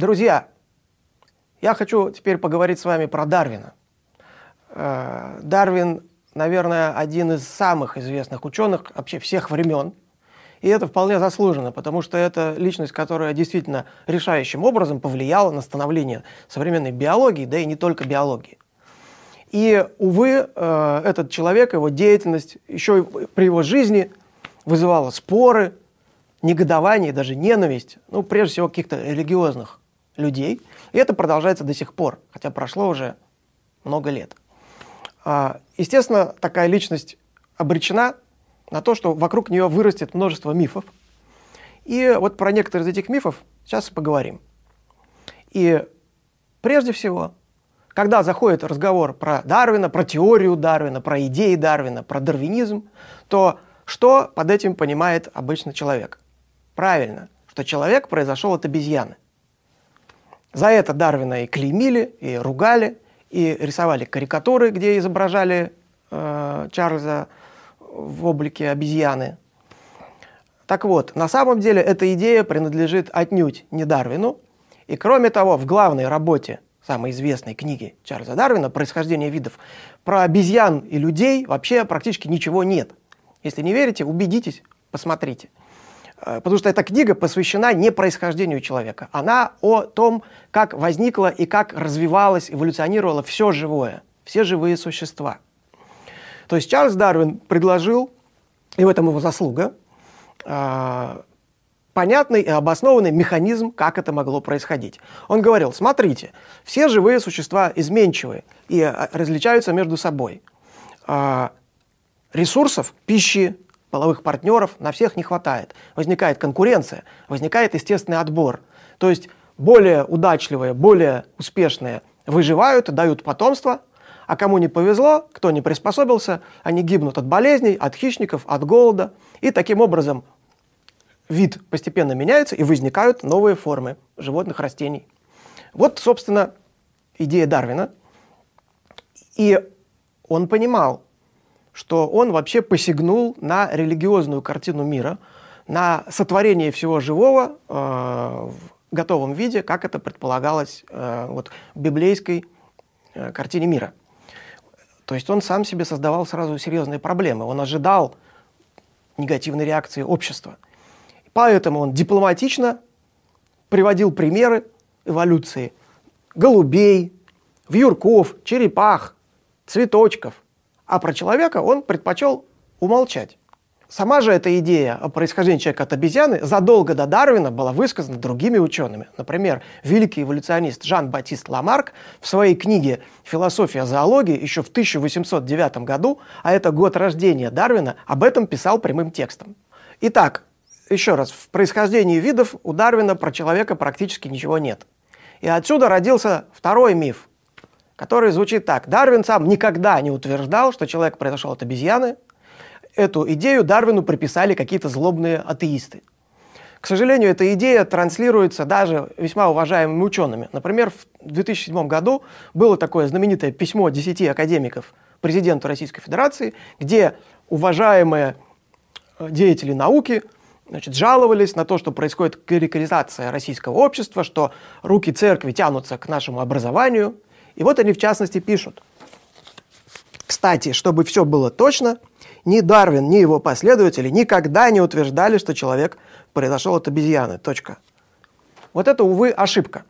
Друзья, я хочу теперь поговорить с вами про Дарвина. Э, Дарвин, наверное, один из самых известных ученых вообще всех времен. И это вполне заслуженно, потому что это личность, которая действительно решающим образом повлияла на становление современной биологии, да и не только биологии. И, увы, э, этот человек, его деятельность еще при его жизни вызывала споры, негодование, даже ненависть, ну, прежде всего, каких-то религиозных людей. И это продолжается до сих пор, хотя прошло уже много лет. А, естественно, такая личность обречена на то, что вокруг нее вырастет множество мифов. И вот про некоторые из этих мифов сейчас поговорим. И прежде всего, когда заходит разговор про Дарвина, про теорию Дарвина, про идеи Дарвина, про дарвинизм, то что под этим понимает обычный человек? Правильно, что человек произошел от обезьяны. За это Дарвина и клеймили, и ругали, и рисовали карикатуры, где изображали э, Чарльза в облике обезьяны. Так вот, на самом деле эта идея принадлежит отнюдь не Дарвину. И кроме того, в главной работе самой известной книги Чарльза Дарвина «Происхождение видов» про обезьян и людей вообще практически ничего нет. Если не верите, убедитесь, посмотрите. Э, потому что эта книга посвящена не происхождению человека. Она о том, как возникло и как развивалось, эволюционировало все живое, все живые существа. То есть Чарльз Дарвин предложил, и в этом его заслуга, э, понятный и обоснованный механизм, как это могло происходить. Он говорил, смотрите, все живые существа изменчивые и э, различаются между собой. Ресурсов, пищи, половых партнеров на всех не хватает. Возникает конкуренция, возникает естественный отбор. То есть более удачливые, более успешные выживают, дают потомство, а кому не повезло, кто не приспособился, они гибнут от болезней, от хищников, от голода. И таким образом вид постепенно меняется и возникают новые формы животных, растений. Вот, собственно, идея Дарвина. И он понимал, что он вообще посягнул на религиозную картину мира, на сотворение всего живого э, в готовом виде, как это предполагалось э, вот, в библейской э, картине мира. То есть он сам себе создавал сразу серьезные проблемы. Он ожидал негативной реакции общества. Поэтому он дипломатично приводил примеры эволюции голубей, вьюрков, черепах, цветочков – а про человека он предпочел умолчать. Сама же эта идея о происхождении человека от обезьяны задолго до Дарвина была высказана другими учеными. Например, великий эволюционист Жан-Батист Ламарк в своей книге «Философия зоологии» еще в 1809 году, а это год рождения Дарвина, об этом писал прямым текстом. Итак, еще раз, в происхождении видов у Дарвина про человека практически ничего нет. И отсюда родился второй миф, который звучит так. Дарвин сам никогда не утверждал, что человек произошел от обезьяны. Эту идею Дарвину приписали какие-то злобные атеисты. К сожалению, эта идея транслируется даже весьма уважаемыми учеными. Например, в 2007 году было такое знаменитое письмо 10 академиков президенту Российской Федерации, где уважаемые э, деятели науки значит, жаловались на то, что происходит карикатуризация российского общества, что руки церкви тянутся к нашему образованию – и вот они в частности пишут. Кстати, чтобы все было точно, ни Дарвин, ни его последователи никогда не утверждали, что человек произошел от обезьяны. Точка. Вот это, увы, ошибка.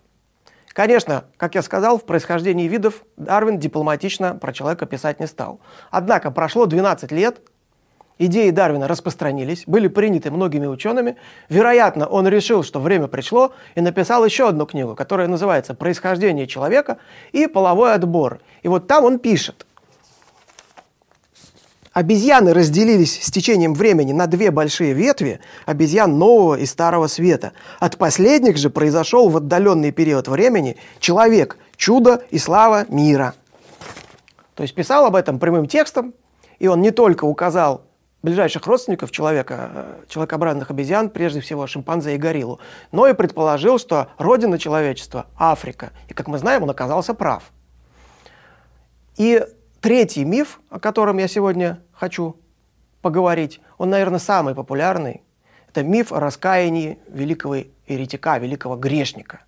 Конечно, как я сказал, в происхождении видов Дарвин дипломатично про человека писать не стал. Однако прошло 12 лет, идеи Дарвина распространились, были приняты многими учеными. Вероятно, он решил, что время пришло, и написал еще одну книгу, которая называется «Происхождение человека и половой отбор». И вот там он пишет. Обезьяны разделились с течением времени на две большие ветви обезьян нового и старого света. От последних же произошел в отдаленный период времени человек, чудо и слава мира. То есть писал об этом прямым текстом, и он не только указал ближайших родственников человека, э, человекообразных обезьян, прежде всего шимпанзе и гориллу, но и предположил, что родина человечества – Африка. И, как мы знаем, он оказался прав. И третий миф, о котором я сегодня хочу поговорить, он, наверное, самый популярный. Это миф о раскаянии великого еретика, великого грешника.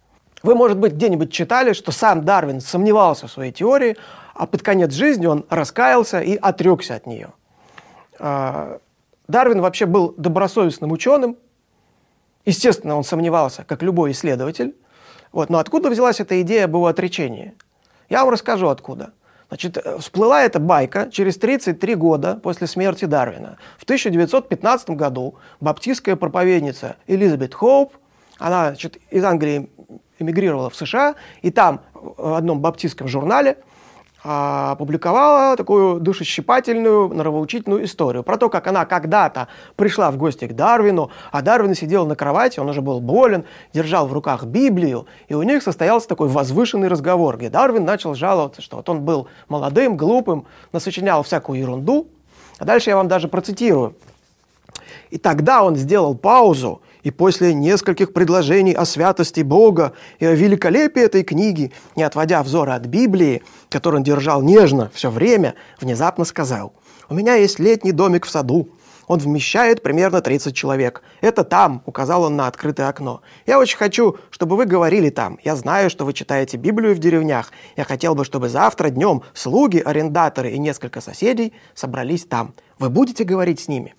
Вы, может быть, где-нибудь читали, что сам Дарвин сомневался в своей теории, а под конец жизни он раскаялся и отрекся от нее. А, Дарвин вообще был добросовестным ученым. Естественно, он сомневался, как любой исследователь. Вот. Но откуда взялась эта идея об его отречении? Я вам расскажу откуда. Значит, э, всплыла эта байка через 33 года после смерти Дарвина. В 1915 году баптистская проповедница Элизабет Хоуп, она значит, из Англии эмигрировала в США, и там в одном баптистском журнале опубликовала такую душещипательную, нравоучительную историю про то, как она когда-то пришла в гости к Дарвину, а Дарвин сидел на кровати, он уже был болен, держал в руках Библию, и у них состоялся такой возвышенный разговор, где Дарвин начал жаловаться, что вот он был молодым, глупым, насочинял всякую ерунду. А дальше я вам даже процитирую. И тогда он сделал паузу и после нескольких предложений о святости Бога и о великолепии этой книги, не отводя взора от Библии, которую он держал нежно все время, внезапно сказал, «У меня есть летний домик в саду, он вмещает примерно 30 человек. Это там, указал он на открытое окно. Я очень хочу, чтобы вы говорили там. Я знаю, что вы читаете Библию в деревнях. Я хотел бы, чтобы завтра днем слуги, арендаторы и несколько соседей собрались там. Вы будете говорить с ними?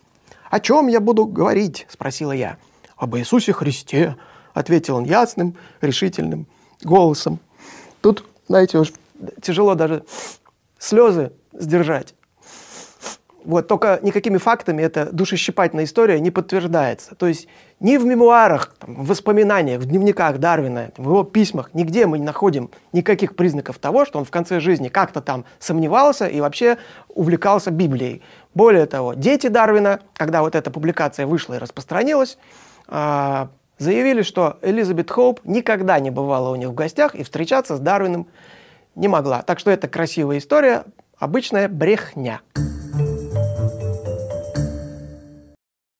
«О чем я буду говорить?» – спросила я об Иисусе Христе, ответил он ясным, решительным голосом. Тут, знаете, уж тяжело даже слезы сдержать. Вот, только никакими фактами эта душещипательная история не подтверждается. То есть ни в мемуарах, там, в воспоминаниях, в дневниках Дарвина, в его письмах, нигде мы не находим никаких признаков того, что он в конце жизни как-то там сомневался и вообще увлекался Библией. Более того, дети Дарвина, когда вот эта публикация вышла и распространилась, заявили, что Элизабет Хоуп никогда не бывала у них в гостях и встречаться с Дарвином не могла. Так что это красивая история, обычная брехня.